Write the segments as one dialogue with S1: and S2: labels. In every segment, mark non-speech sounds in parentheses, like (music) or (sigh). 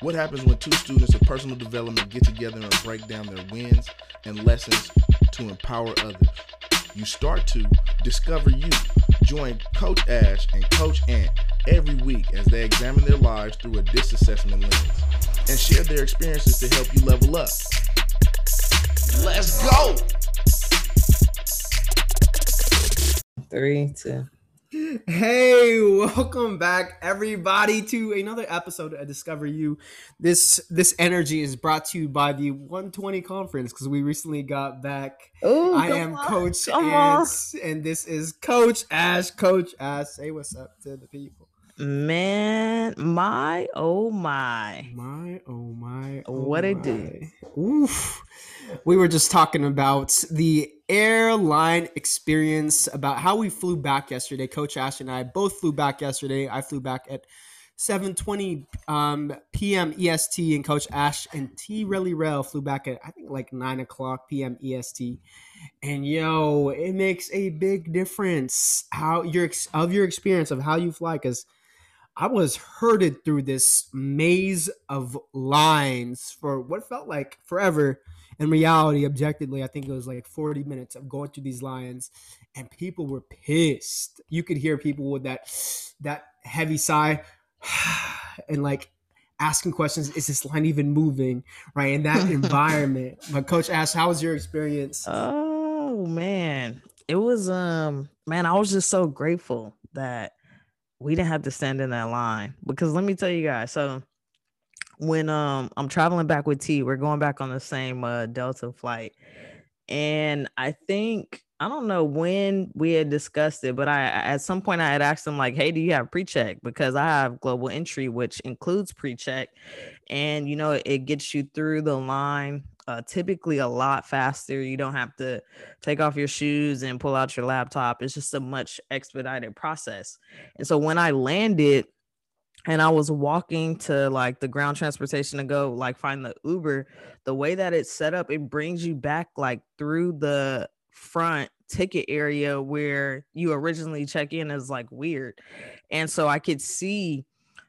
S1: What happens when two students of personal development get together and break down their wins and lessons to empower others? You start to discover you. Join Coach Ash and Coach Ant every week as they examine their lives through a disassessment lens and share their experiences to help you level up. Let's go!
S2: Three, two.
S3: Hey, welcome back everybody to another episode of Discover You. This this energy is brought to you by the 120 conference because we recently got back.
S2: Ooh,
S3: I am
S2: on,
S3: Coach and this is Coach Ash. Coach Ash, say what's up to the people.
S2: Man, my oh my.
S3: My oh my, oh
S2: What a do?
S3: my. Oof. We were just talking about the airline experience, about how we flew back yesterday. Coach Ash and I both flew back yesterday. I flew back at 7:20 um, p.m. EST, and Coach Ash and T. Relly Rail flew back at I think like 9 o'clock p.m. EST. And yo, it makes a big difference how your of your experience of how you fly because I was herded through this maze of lines for what felt like forever. In reality, objectively, I think it was like 40 minutes of going through these lines, and people were pissed. You could hear people with that that heavy sigh (sighs) and like asking questions, is this line even moving? Right. In that (laughs) environment. But Coach Ash how was your experience?
S2: Oh man. It was um man, I was just so grateful that we didn't have to stand in that line because let me tell you guys, so when um I'm traveling back with T, we're going back on the same uh Delta flight. And I think I don't know when we had discussed it, but I at some point I had asked him like, "Hey, do you have pre-check?" Because I have global entry, which includes pre-check, and you know it gets you through the line uh, typically a lot faster. You don't have to take off your shoes and pull out your laptop. It's just a much expedited process. And so when I landed, and I was walking to like the ground transportation to go like find the Uber, the way that it's set up, it brings you back like through the front ticket area where you originally check in is like weird. And so I could see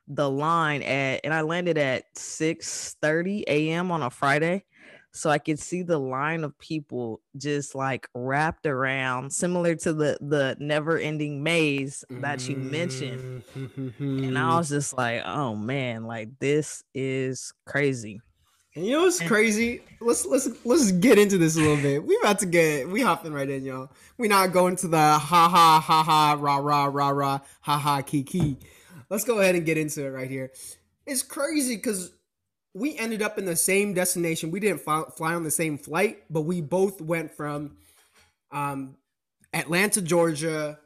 S2: the line at and I landed at 6 30 a.m. on a Friday. So I could see the line of people just like wrapped around, similar to the the never ending maze that you mentioned. And I mm-hmm. was just like, oh man, like this is crazy.
S3: And you know what's crazy? Let's let's let's get into this a little bit. We about to get we hopping right in, y'all. We not going to the ha ha ha ha rah rah rah rah ha ha kiki. Let's go ahead and get into it right here. It's crazy because we ended up in the same destination. We didn't fly, fly on the same flight, but we both went from um, Atlanta, Georgia,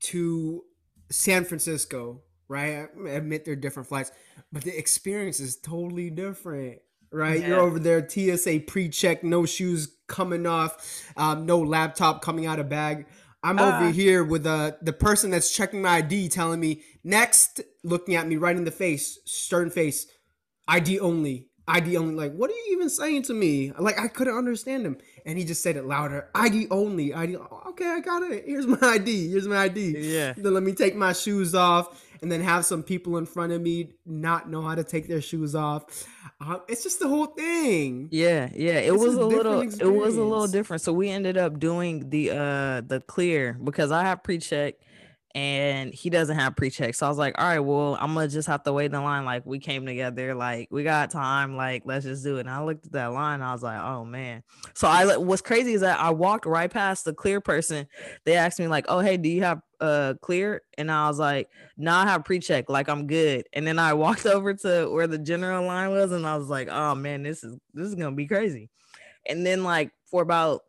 S3: to San Francisco. Right? I admit they're different flights, but the experience is totally different right? You're over there, TSA pre-check, no shoes coming off, um, no laptop coming out of bag. I'm over
S2: Ah.
S3: here with uh, the person that's checking my ID telling me next, looking at me right in the face, stern face, ID only, ID only. Like, what are you even saying to me? Like, I couldn't understand him, and he just said it louder. ID only, ID. Okay, I got it. Here's my ID. Here's my ID.
S2: Yeah.
S3: Then let me take my shoes off, and then have some people in front of me not know how to take their shoes off. Uh, it's just the whole thing.
S2: Yeah, yeah. It
S3: It's
S2: was
S3: a
S2: a little
S3: different
S2: it was a little different. So we ended up doing the uh the clear because I have pre-check and he doesn't have pre-check. So I was like, all right, well, I'm gonna just have to wait in the line. Like we came together, like we got time, like let's just do it. And I looked at that line, I was like, oh man. So I what's crazy is that I walked right past the clear person. They asked me, like, oh hey, do you have uh clear? And I was like, no, I have pre-check, like I'm good. And then I (laughs) walked over to where the general line was, and I was like, oh man, this is this is gonna be crazy. And then like for about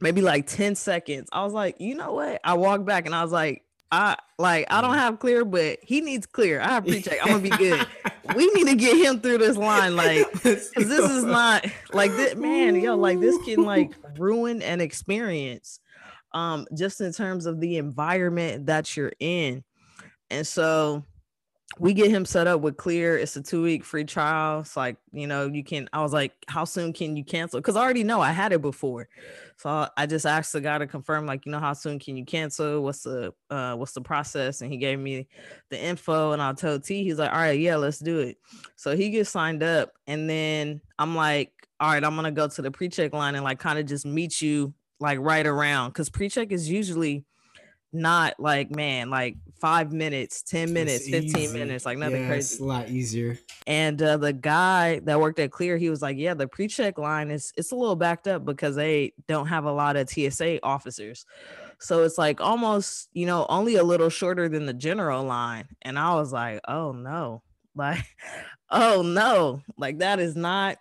S2: maybe like 10 seconds, I was like, you know what? I walked back and I was like, I like I don't have clear, but he needs clear. I appreciate. I'm gonna be good. (laughs) we need to get him through this line, like (laughs) because this is not like this man, yo, like this can like (laughs) ruin an experience. Um, just in terms of the environment that you're in. And so we get him set up with clear it's a two week free trial it's like you know you can i was like how soon can you cancel? Because i already know i had it before. So i just asked the guy to confirm like you know how soon can you cancel? What's the uh what's the process? And he gave me the info and i told t he's like all right yeah let's do it. So he gets signed up and then i'm like all right i'm gonna go to the pre-check line and like kind of just meet you like right around. Because pre-check is usually not like man like five minutes 10 minutes 15 easy. minutes like nothing yeah, crazy.
S3: it's a lot easier.
S2: And uh, the guy that worked at clear he was like yeah the pre-check line is it's a little backed up because they don't have a lot of tsa officers. So it's like almost you know only a little shorter than the general line. And i was like oh no. (laughs) Like oh no. Like that is not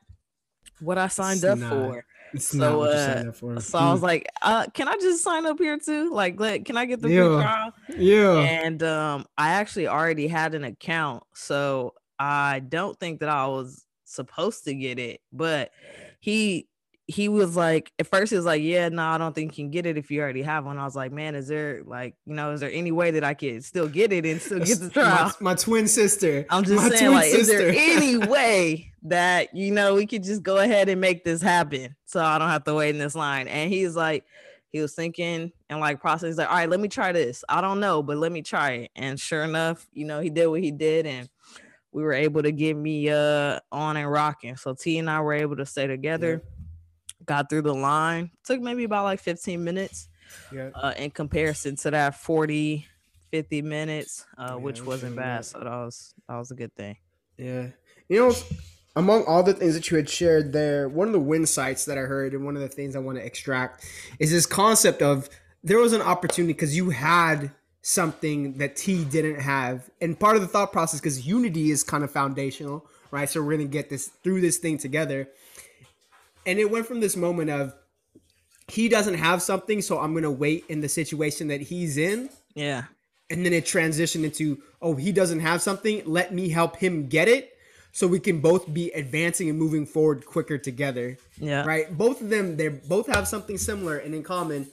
S2: what i signed it's up not. for it's so, uh, so I was like, uh, can I just sign up here too? Like, let, can I get the
S3: yeah.
S2: free trial?
S3: Yeah.
S2: And um, I actually already had an account, so I don't think that I was supposed to get it, but he he was like at first he was like yeah no i don't think you can get it if you already have one. I was like man is there like you know is there any way that i could still get it and still get the trial?
S3: my, my twin sister
S2: i'm just
S3: my
S2: saying like sister. is there (laughs) any way that you know we could just go ahead and make this happen? So i don't have to wait in this line. And he's like he was thinking and like process he's like all right let me try this. I don't know but let me try it. And sure enough you know he did what he did and we were able to get me uh on and rocking. So t and i were able to stay together. yeah got through the line. Took maybe about like 15 minutes. Yeah. Uh, in comparison to that 40, 50 minutes, uh, yeah, which wasn't bad. That. So that was that was a good thing.
S3: Yeah. You know, among all the things that you had shared there, one of the win sites that I heard and one of the things I want to extract is this concept of there was an opportunity because you had something that T didn't have. And part of the thought process, because unity is kind of foundational, right? So we're gonna get this through this thing together and it went from this moment of he doesn't have something, so I'm gonna wait in the situation that he's in.
S2: Yeah.
S3: And then it transitioned into, oh, he doesn't have something. Let me help him get it so we can both be advancing and moving forward quicker together.
S2: Yeah.
S3: Right. Both of them, they both have something similar and in common,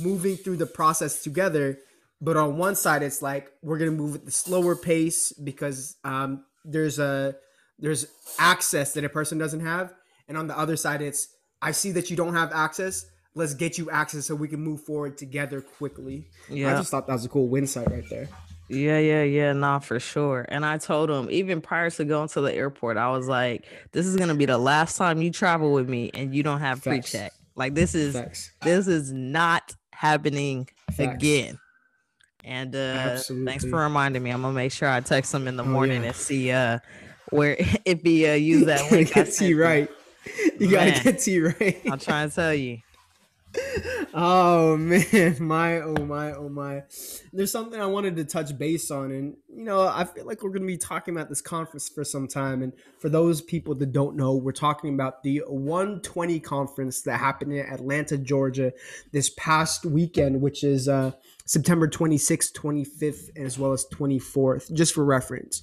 S3: moving through the process together. But on one side, it's like we're gonna move at the slower pace because um, there's a there's access that a person doesn't have, and on the other side, it's I see that you don't have access. Let's get you access so we can move forward together quickly. Yeah, I just thought that was a cool win site right there.
S2: Yeah, yeah, yeah, nah, for sure. And I told him even prior to going to the airport, I was like, "This is gonna be the last time you travel with me, and you don't have pre-check. Like this is Facts. this is not happening Facts. again." And uh thanks for reminding me. I'm gonna make sure I text him in the oh, morning yeah. and see uh where (laughs) if he uh use that (laughs) link.
S3: Gets you right. (laughs) you gotta get T right.
S2: I'll try and tell you.
S3: oh man, (laughs) my oh my oh my. There's something I wanted to touch base on, and you know, I feel like we're gonna be talking about this conference for some time. And for those people that don't know, we're talking about the 120 conference that happened in Atlanta, Georgia, this past weekend, which is uh, September 26th, 25th, as well as 24th, just for reference.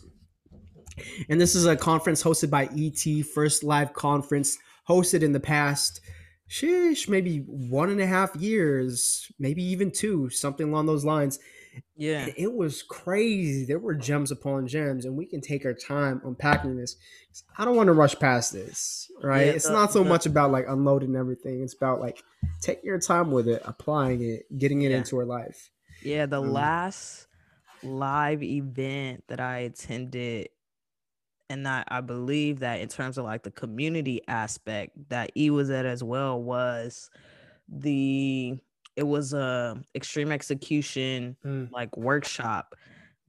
S3: And this is a conference hosted by ET, first live conference hosted in the past, sheesh, maybe one and a half years, maybe even two, something along those lines.
S2: Yeah.
S3: And it was crazy. There were gems upon gems, and we can take our time unpacking this. I don't want to rush past this, right? Yeah, it's not so much about like unloading everything. It's about like taking your time with it, applying it, getting it yeah. into our life.
S2: Yeah, the um, last live event that I attended and I, I believe that in terms of like the community aspect that E was at as well was the it was a extreme execution mm. like workshop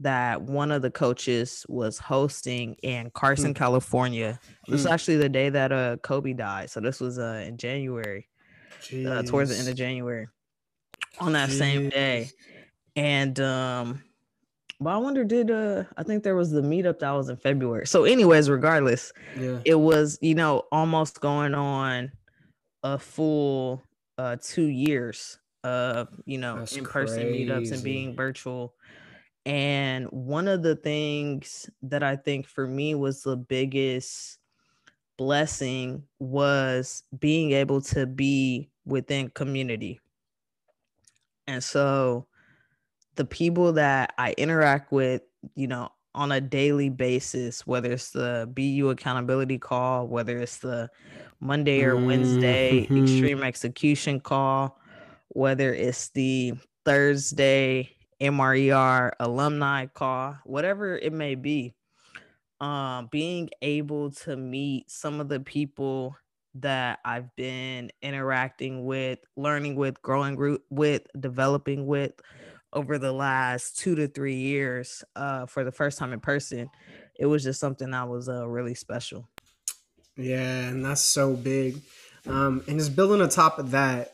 S2: that one of the coaches was hosting in Carson, mm. California. This was mm. actually the day that uh Kobe died. So this was uh in January, uh, towards the end of January, on that Jeez. same day, and um but I wonder, did uh I think there was the meetup that was in February. So, anyways, regardless, yeah, it was, you know, almost going on a full uh two years of, you know, That's in-person crazy. meetups and being virtual. And one of the things that I think for me was the biggest blessing was being able to be within community. And so the people that I interact with, you know, on a daily basis, whether it's the BU accountability call, whether it's the Monday or Wednesday
S3: Mhm.
S2: extreme execution call, whether it's the Thursday MRER alumni call, whatever it may be. Um, being able to meet some of the people that I've been interacting with, learning with, growing with, developing with over the last two to three years uh, for the first time in person, it was just something that was uh, really special.
S3: Yeah, and that's so big. Um, and just building on top of that,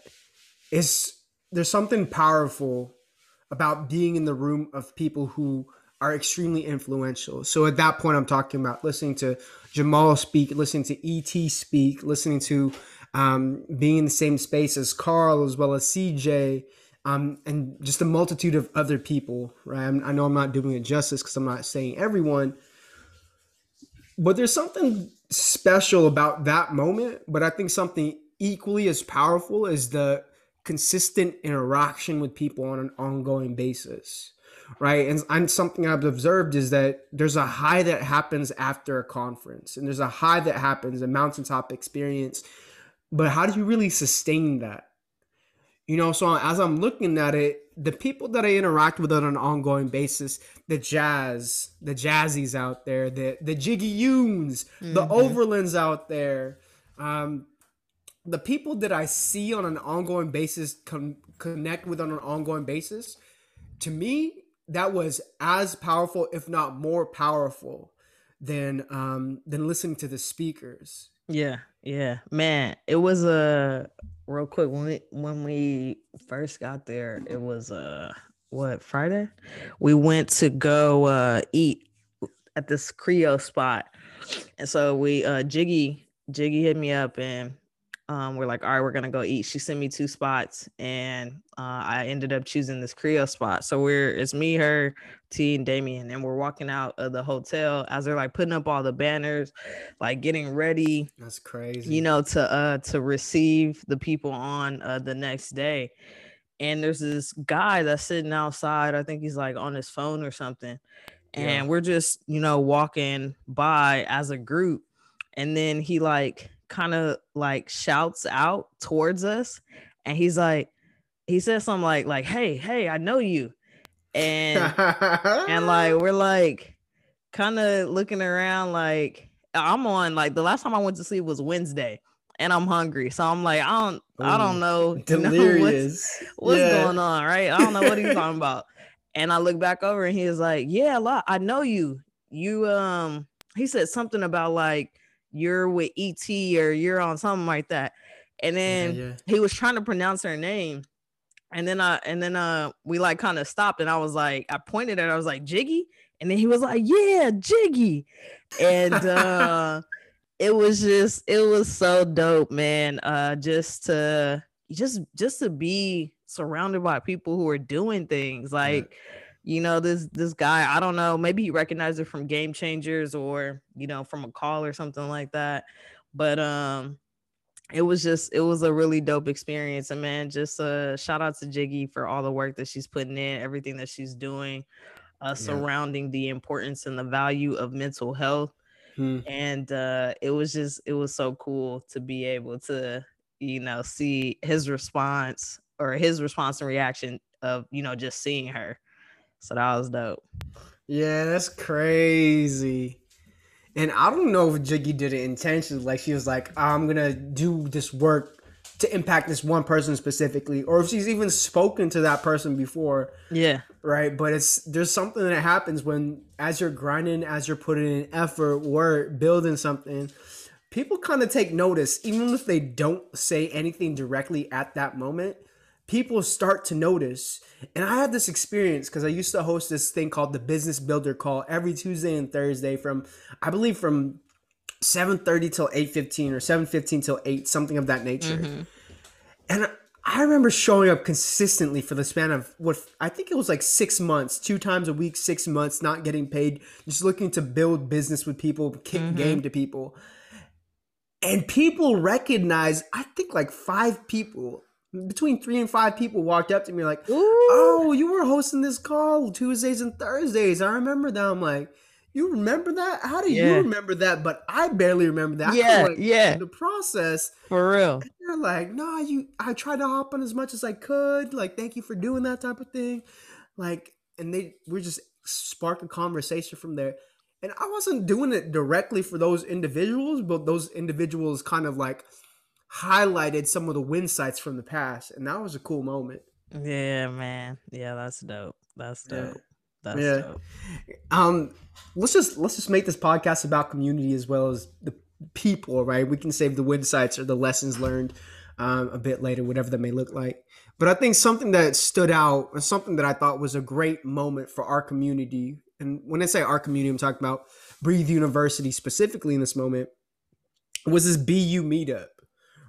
S3: is there's something powerful about being in the room of people who are extremely influential. So at that point, I'm talking about listening to Jamal speak, listening to ET speak, listening to um, being in the same space as Carl as well as CJ, um, and just a multitude of other people. Right? I'm, I know I'm not doing it justice because I'm not saying everyone, but there's something special about that moment. But I think something equally as powerful is the consistent interaction with people on an ongoing basis right and, and something i've observed is that there's a high that happens after a conference and there's a high that happens a mountaintop experience but how do you really sustain that you know so as i'm looking at it the people that i interact with on an ongoing basis the jazz the jazzies out there the the jiggy yoons the
S2: Mhm.
S3: overlands out there um the people that I see on an ongoing basis con- connect with on an ongoing basis, to me, that was as powerful, if not more powerful, than um, than listening to the speakers.
S2: Yeah, yeah, man. It was a uh, real quick when we when we first got there. It was uh what Friday? We went to go uh eat at this Creole spot, and so we uh Jiggy Jiggy hit me up and um we're like all right we're gonna go eat. She sent me two spots and uh, I ended up choosing this Creole spot. So we're it's me, her, T, and Damien, and we're walking out of the hotel as they're like putting up all the banners, like getting ready
S3: That's crazy.
S2: you know to uh to receive the people on uh the next day and there's this guy that's sitting outside i think he's like on his phone or something and
S3: Yeah.
S2: we're just you know walking by as a group and then he like kind of like shouts out towards us and he's like he says something like like hey hey i know you. And and like (laughs) we're like kind of looking around like i'm on like the last time i went to sleep was wednesday and i'm hungry so i'm like i don't i don't know, (laughs) you know what's,
S3: delirious.
S2: what's
S3: Yeah.
S2: going on right? I don't know what he's (laughs) talking about. And i look back over and he's like yeah lot. I know you. You um he said something about like you're with et or you're on something like that. And then
S3: yeah.
S2: he was trying to pronounce her name. And then uh and then uh we like kind of stopped and i was like i pointed at her i was like jiggy? And then he was like yeah jiggy. And uh (laughs) it was just it was so dope man uh just to just just to be surrounded by people who are doing things like you know this this guy i don't know maybe he recognized it from game changers or you know from a call or something like that but um it was just it was a really dope experience and man just uh shout out to jiggy for all the work that she's putting in everything that she's doing uh surrounding the importance and the value of mental health
S3: Hmm.
S2: and uh it was just it was so cool to be able to you know see his response or his response and reaction of you know just seeing her so that was dope
S3: Yeah, that's crazy. And I don't know if Jiggy did it intentionally. Like she was like, I'm gonna do this work to impact this one person specifically, or if she's even spoken to that person before,
S2: yeah
S3: right? But it's there's something that happens when as you're grinding, as you're putting in effort, work, building something, people kind of take notice, even if they don't say anything directly at that moment. People start to notice. And I had this experience because I used to host this thing called the Business Builder Call every Tuesday and Thursday from, I believe, from 7.30 till 8.15 or 7.15 till 8, something of that nature.
S2: Mhm.
S3: And I remember showing up consistently for the span of what I think it was like six months, two times a week, six months, not getting paid, just looking to build business with people, kick
S2: Mhm.
S3: game to people. And people recognize, I think like five people, between three and five people walked up to me like,
S2: Ooh.
S3: oh, you were hosting this call Tuesdays and Thursdays. I remember that. I'm like, you remember that? How do
S2: Yeah.
S3: you remember that? But I barely remember that.
S2: Yeah,
S3: like
S2: yeah.
S3: the process,
S2: For real.
S3: they're like, nah, you I tried to hop on as much as I could. Like, thank you for doing that type of thing. Like, and they we just sparked a conversation from there. And I wasn't doing it directly for those individuals, but those individuals kind of like highlighted some of the win sites from the past. And that was a cool moment.
S2: Yeah, man. Yeah, that's dope. That's
S3: Yeah.
S2: dope. That's
S3: Yeah.
S2: dope.
S3: Um, let's just let's just make this podcast about community as well as the people, right? We can save the win sites or the lessons learned um, a bit later, whatever that may look like. But I think something that stood out and something that I thought was a great moment for our community, and when I say our community, I'm talking about Breathe University specifically in this moment, was this BU meetup,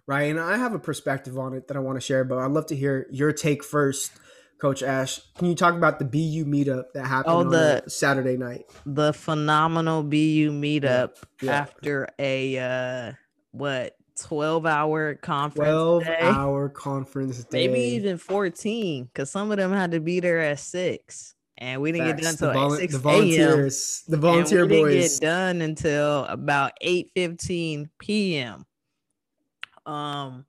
S3: right? And I have a perspective on it that I want to share, but I'd love to hear your take first. Coach Ash, can you talk about the BU meetup that happened
S2: Oh,
S3: on
S2: the-
S3: Saturday night?
S2: The phenomenal BU meetup
S3: yeah.
S2: after a uh what 12 hour conference
S3: 12
S2: day.
S3: hour conference day. (laughs)
S2: maybe even 14 because some of them had to be there at 6 and we didn't get done until
S3: volu-
S2: 6
S3: the volunteers, the volunteer
S2: and we didn't get done until about 8 15 p.m um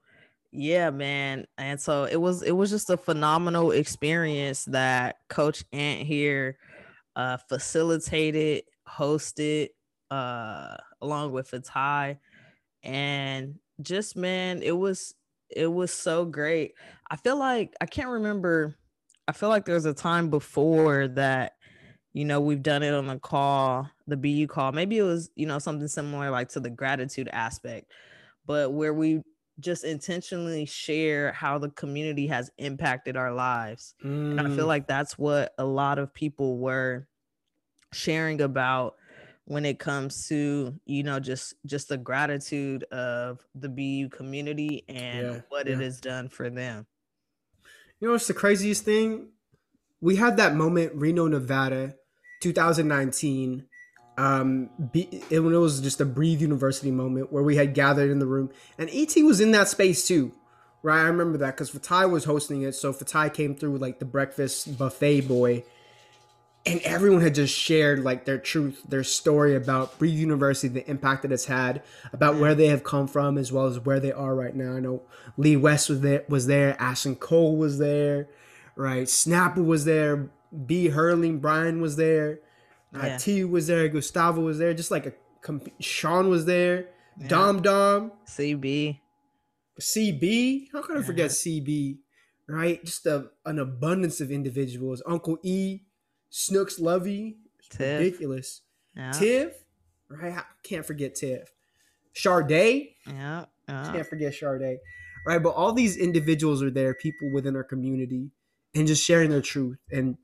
S2: yeah man and so it was it was just a phenomenal experience that coach ant here uh facilitated hosted uh along with Fatai. And just man it was it was so great. I feel like i can't remember i feel like there's a time before that you know we've done it on the call the bu call. Maybe it was you know something similar like to the gratitude aspect but where we just intentionally share how the community has impacted our lives and I feel
S3: Mm,
S2: like that's what a lot of people were sharing about when it comes to, you know, just just the gratitude of the BU community and
S3: Yeah,
S2: what it has done for them.
S3: you know what's the craziest thing? We had that moment, Reno, Nevada, 2019. Um, be, it, when it was just a Breathe University moment where we had gathered in the room, and ET was in that space too, right? I remember that because Fatai was hosting it, so Fatai came through with like the breakfast buffet boy, and everyone had just shared like their truth, their story about Breathe University, the impact that it's had, about where they have come from, as well as where they are right now. I know Lee West was there, was there, Ashton Cole was there, right? Snapper was there, B Hurling, Brian was there, uh, T was there, Gustavo was there, just like a com- Sean was there,
S2: Yeah.
S3: Dom Dom,
S2: CB.
S3: CB. How can I forget CB? Right, just a, an abundance of individuals. Uncle E, Snooks Lovey,
S2: Tiff.
S3: ridiculous.
S2: Yeah.
S3: Tiff, right? I can't forget Tiff. Sade,
S2: Yeah. yeah.
S3: can't forget Sade. Right, but all these individuals are there, people within our community, and just sharing their truth. And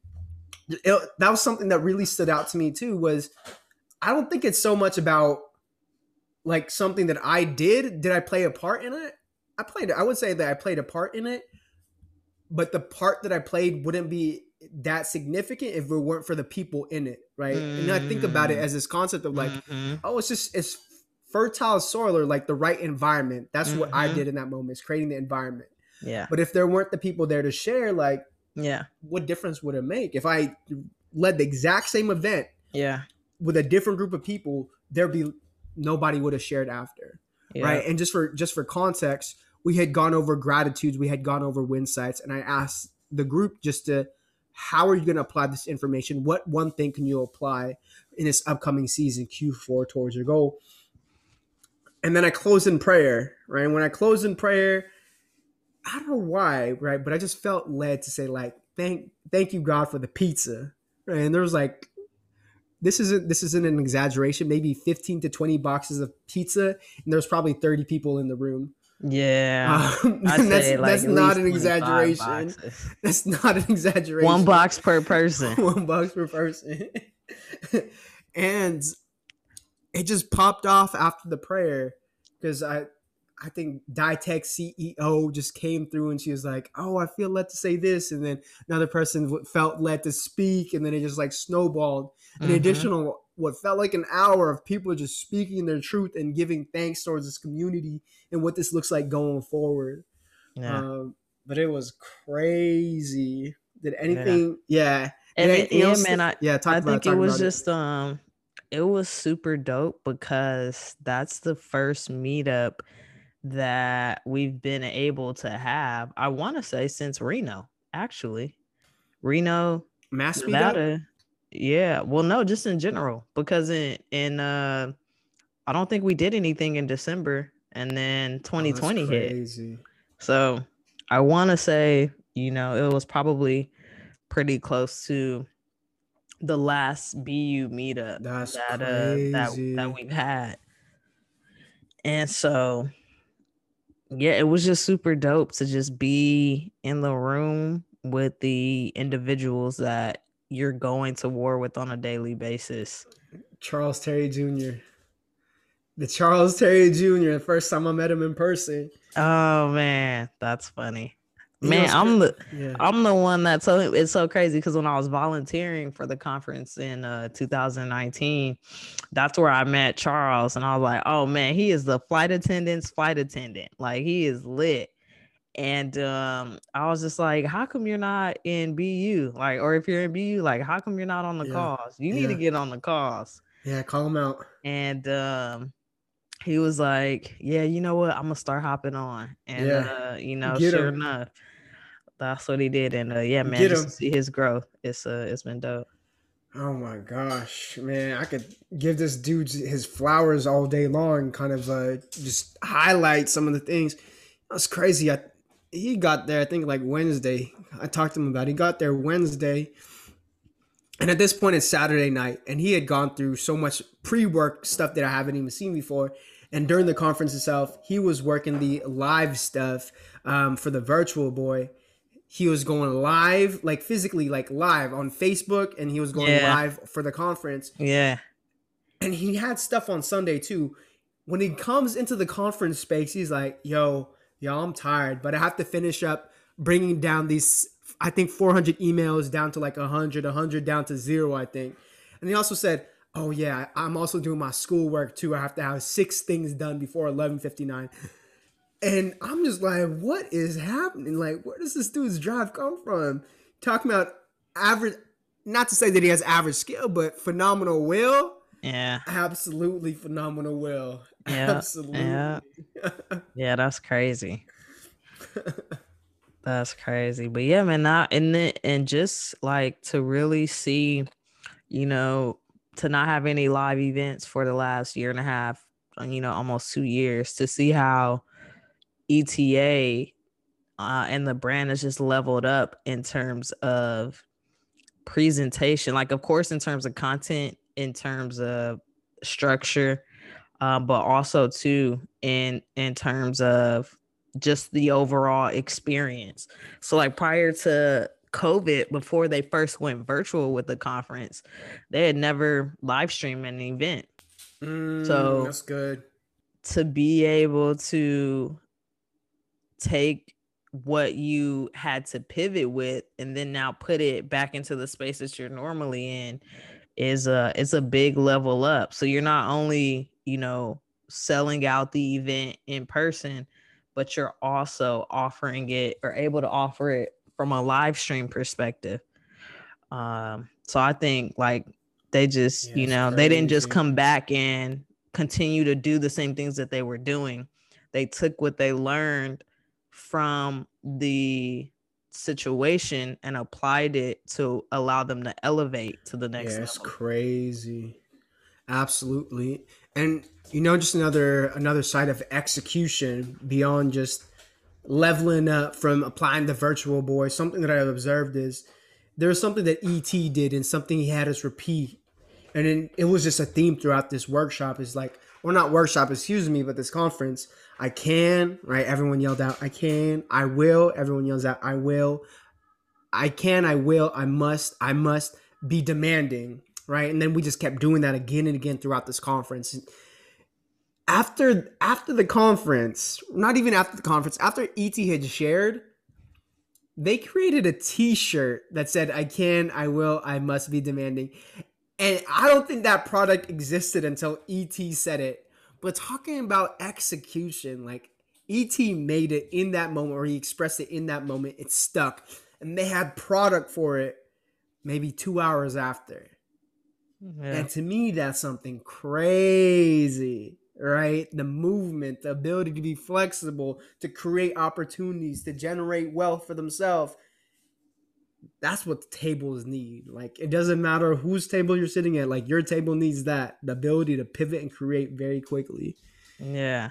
S3: it- that was something that really stood out to me too. Was I don't think it's so much about like something that I did. Did I play a part in it? I played. I would say that I played a part in it, but the part that I played wouldn't be that significant if it weren't for the people in it, right? And I think about it
S2: Mm.
S3: as this concept of like,
S2: Mhm.
S3: oh, it's just it's fertile soil or like the right environment. That's what I
S2: Mhm.
S3: did in that moment, is creating the environment.
S2: Yeah.
S3: But if there weren't the people there to share, like,
S2: Yeah.
S3: what difference would it make if I led the exact same event
S2: Yeah.
S3: with a different group of people? There'd be nobody would have shared after,
S2: Yeah.
S3: right? And just for just for context, we had gone over gratitudes, we had gone over win sites, and I asked the group just to, how are you going to apply this information? What one thing can you apply in this upcoming season Q4 towards your goal? And then I close in prayer, right? And when I close in prayer, I don't know why, right? But I just felt led to say, like, thank thank you, God, for the pizza. Right. And there was like this isn't this isn't an exaggeration, maybe 15 to 20 boxes of pizza, and there's probably 30 people in the room.
S2: Yeah.
S3: Um, (laughs) (laughs) that's
S2: like,
S3: that's not an exaggeration. (laughs) That's not an exaggeration.
S2: One box per person.
S3: one box per person. and it just popped off after the prayer because I I think Ditech CEO just came through and she was like, "Oh, I feel led to say this," and then another person felt led to speak, and then it just like snowballed. An
S2: Mhm.
S3: additional what felt like an hour of people just speaking their truth and giving thanks towards this community and what this looks like going forward.
S2: Yeah.
S3: Um, but it was crazy. Did anything? Yeah. Did
S2: it,
S3: anything
S2: yeah,
S3: else
S2: man, I
S3: yeah.
S2: I
S3: about
S2: think
S3: talk
S2: it was just um it was super dope because that's the first meetup that we've been able to have. I want to say since Reno, actually. Reno,
S3: Mass?
S2: Nevada. Yeah. Well, no, just in general. Because in in uh I don't think we did anything in December and then
S3: Oh, that's
S2: 2020 hit. So I want to say, you know, it was probably pretty close to the last BU meetup
S3: That's
S2: that uh that that we've had. And so yeah, it was just super dope to just be in the room with the individuals that you're going to war with on a daily basis.
S3: Charles Terry Jr. The Charles Terry Jr. The first time I met him in person.
S2: Oh man, that's funny. Man, I'm the
S3: Yeah.
S2: I'm the one that so it's so crazy because when I was volunteering for the conference in uh 2019, that's where I met Charles, and I was like, oh man, he is the flight attendant's flight attendant. Like he is lit. And um, I was just like, how come you're not in BU? Like, or if you're in BU, like, how come you're not on the
S3: Yeah,
S2: calls? You need to get on the calls.
S3: Yeah, call him out.
S2: And um he was like, Yeah, you know what? I'm gonna start hopping on. And
S3: Yeah.
S2: uh, you know,
S3: Get
S2: sure enough, that's what he did. And uh yeah, man, just to see his growth. It's uh it's been dope.
S3: Oh my gosh, man! I could give this dude his flowers all day long. Kind of uh, just highlight some of the things. That's crazy. I, he got there, I think, like Wednesday. I talked to him about. It. He got there Wednesday, and at this point, it's Saturday night, and he had gone through so much pre-work stuff that I haven't even seen before. And during the conference itself, he was working the live stuff um, for the virtual boy. He was going live, like physically, like live on Facebook, and he was going
S2: Yeah.
S3: live for the conference.
S2: Yeah.
S3: And he had stuff on Sunday too. When he comes into the conference space, he's like, "Yo, yo, I'm tired, but I have to finish up bringing down these. I think 400 emails down to like 100, 100 down to zero, I think." And he also said, "Oh yeah, I'm also doing my schoolwork too. I have to have six things done before 11:59." And I'm just like, what is happening? Like, where does this dude's drive come from? Talking about average, not to say that he has average skill, but phenomenal will.
S2: Yeah.
S3: Absolutely phenomenal will.
S2: Yeah,
S3: Absolutely.
S2: yeah. (laughs) Yeah, that's crazy. (laughs) That's crazy. But yeah, man, not and then and just like to really see, you know, to not have any live events for the last year and a half, uh, you know, almost two years, to see how ETA uh, and the brand is just leveled up in terms of presentation. Like, of course, in terms of content, in terms of structure, um, but also too in in terms of just the overall experience. So like prior to COVID, before they first went virtual with the conference, they had never live streamed an event.
S3: Mm,
S2: So-
S3: that's good.
S2: To be able to take what you had to pivot with and then now put it back into the space that you're normally in is a it's a big level up. So you're not only, you know, selling out the event in person, but you're also offering it or able to offer it from a live stream perspective. Um, so I think like they just,
S3: Yeah,
S2: you know, they didn't just come back and continue to do the same things that they were doing. They took what they learned from the situation and applied it to allow them to elevate to the next
S3: yeah, it's
S2: level.
S3: crazy. Absolutely. And you know, just another another side of execution beyond just leveling up from applying the virtual boy. Something that I've observed is there's something that ET did and something he had us repeat. And then it was just a theme throughout this workshop is like, or not workshop, excuse me, but this conference. I can, right? Everyone yelled out, I can, I will. Everyone yells out, I will. I can, I will, I must, I must be demanding, right? And then we just kept doing that again and again throughout this conference. After after the conference, not even after the conference, after ET had shared, they created a t-shirt that said I can, I will, I must be demanding. And I don't think that product existed until ET said it. But talking about execution, like ET made it in that moment or he expressed it in that moment, it stuck. And they had product for it maybe two hours after. Yeah. And to me, that's something crazy, right? The movement, the ability to be flexible, to create opportunities, to generate wealth for themselves. That's what the tables need. Like, it doesn't matter whose table you're sitting at, like, your table needs that the ability to pivot and create very quickly.
S2: Yeah.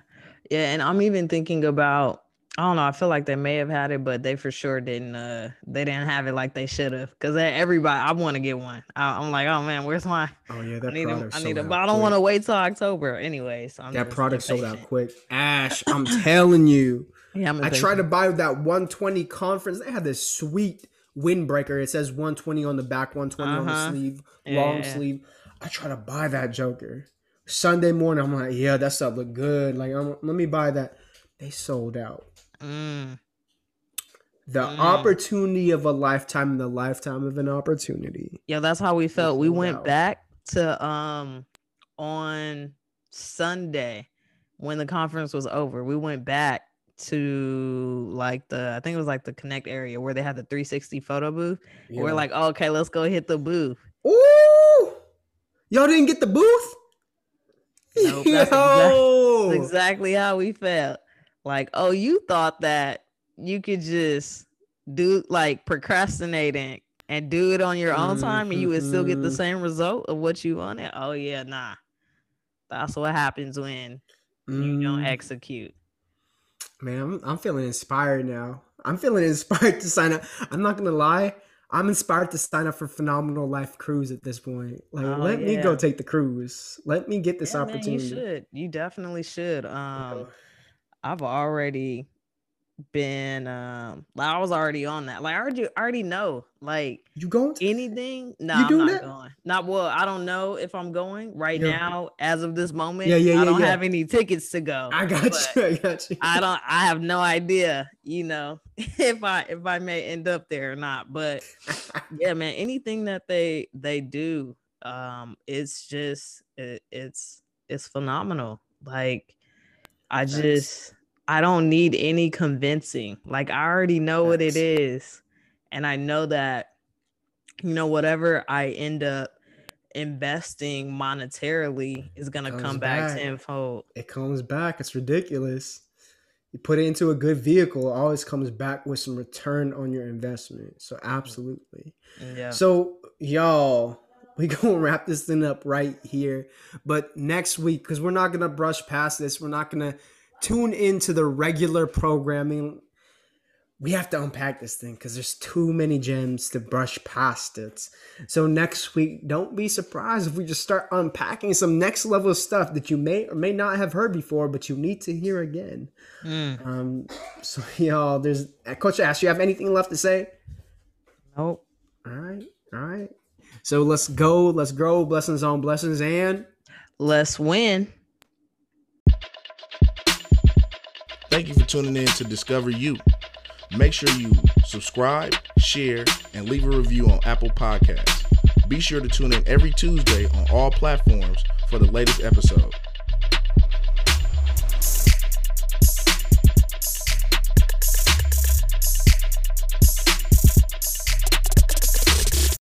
S2: Yeah. And I'm even thinking about I don't know. I feel like they may have had it, but they for sure didn't. Uh, they didn't have it like they should have. Cause everybody, I want to get one. I, am like, oh man, where's my?
S3: Oh yeah, that
S2: I need
S3: product.
S2: A, I need a, but I don't want to wait till October. Anyways,
S3: so that product sold out quick. Ash, I'm telling you. (laughs) Yeah, I'm I tried to buy that 120 conference. They had this sweet windbreaker. It says 120 on the back, 120 uh-huh. on the uh-huh. sleeve, yeah. long sleeve. I try to buy that Joker. Sunday morning, I'm like, yeah, that stuff look good. Like, I'm, let me buy that. They sold out. Mm. The mm. opportunity of a lifetime and the lifetime of an opportunity.
S2: Yeah, that's how we felt. We went out. back to um on Sunday when the conference was over. We went back to like the I think it was like the Connect area where they had the 360 photo booth. Yeah. We're like, oh, okay, let's go hit the booth.
S3: Ooh, y'all didn't get the booth.
S2: Nope, (laughs) that's, exactly, exactly how we felt. Like, oh, you thought that you could just do like procrastinating and do it on your own time and you would still get the mm-hmm. same result of what you wanted. Oh yeah, nah. That's what happens when mm. you don't mm. execute.
S3: Man, I'm, I'm feeling inspired now. I'm feeling (laughs) inspired to sign up. I'm not gonna lie. I'm inspired to sign up for Phenomenal Life Cruise at this point. Like, oh, let yeah. me go take the cruise. Let me get this yeah, opportunity. Man,
S2: you should. You definitely should. Um, I've already been um like I was already on that. Like I already already know. Like
S3: you going
S2: anything? No, you I'm not that? going. Not well, I don't know if I'm going right yeah. now as of this moment. Yeah, yeah, yeah I don't yeah. have any tickets to go.
S3: I got you. (laughs) I got you.
S2: I don't I have no idea, you know, (laughs) if I if I may end up there or not. But yeah, man, anything that they they do, um, it's just it, it's it's phenomenal. Like I just I don't need any convincing. Like I already know what it is. And I know that, you know, whatever I end up investing monetarily is gonna come back, back tenfold.
S3: It comes back. It's ridiculous. You put it into a good vehicle, it always comes back with some return on your investment. So absolutely. Yeah. So y'all, (laughs) we gonna wrap this thing up right here. But next week, because we're not gonna brush past this, we're not gonna tune into the regular programming. We have to unpack this thing because there's too many gems to brush past it. So next week, don't be surprised if we just start unpacking some next level stuff that you may or may not have heard before, but you need to hear again. Mm. Um, so (laughs) y'all, there's Coach Ash. You have anything left to say?
S2: Nope.
S3: All right. All right. So let's go. Let's grow. Blessings on blessings and
S2: let's win.
S1: Thank you for tuning in to Discover You. Make sure you subscribe, share, and leave a review on Apple Podcasts. Be sure to tune in every Tuesday on all platforms for the latest episode.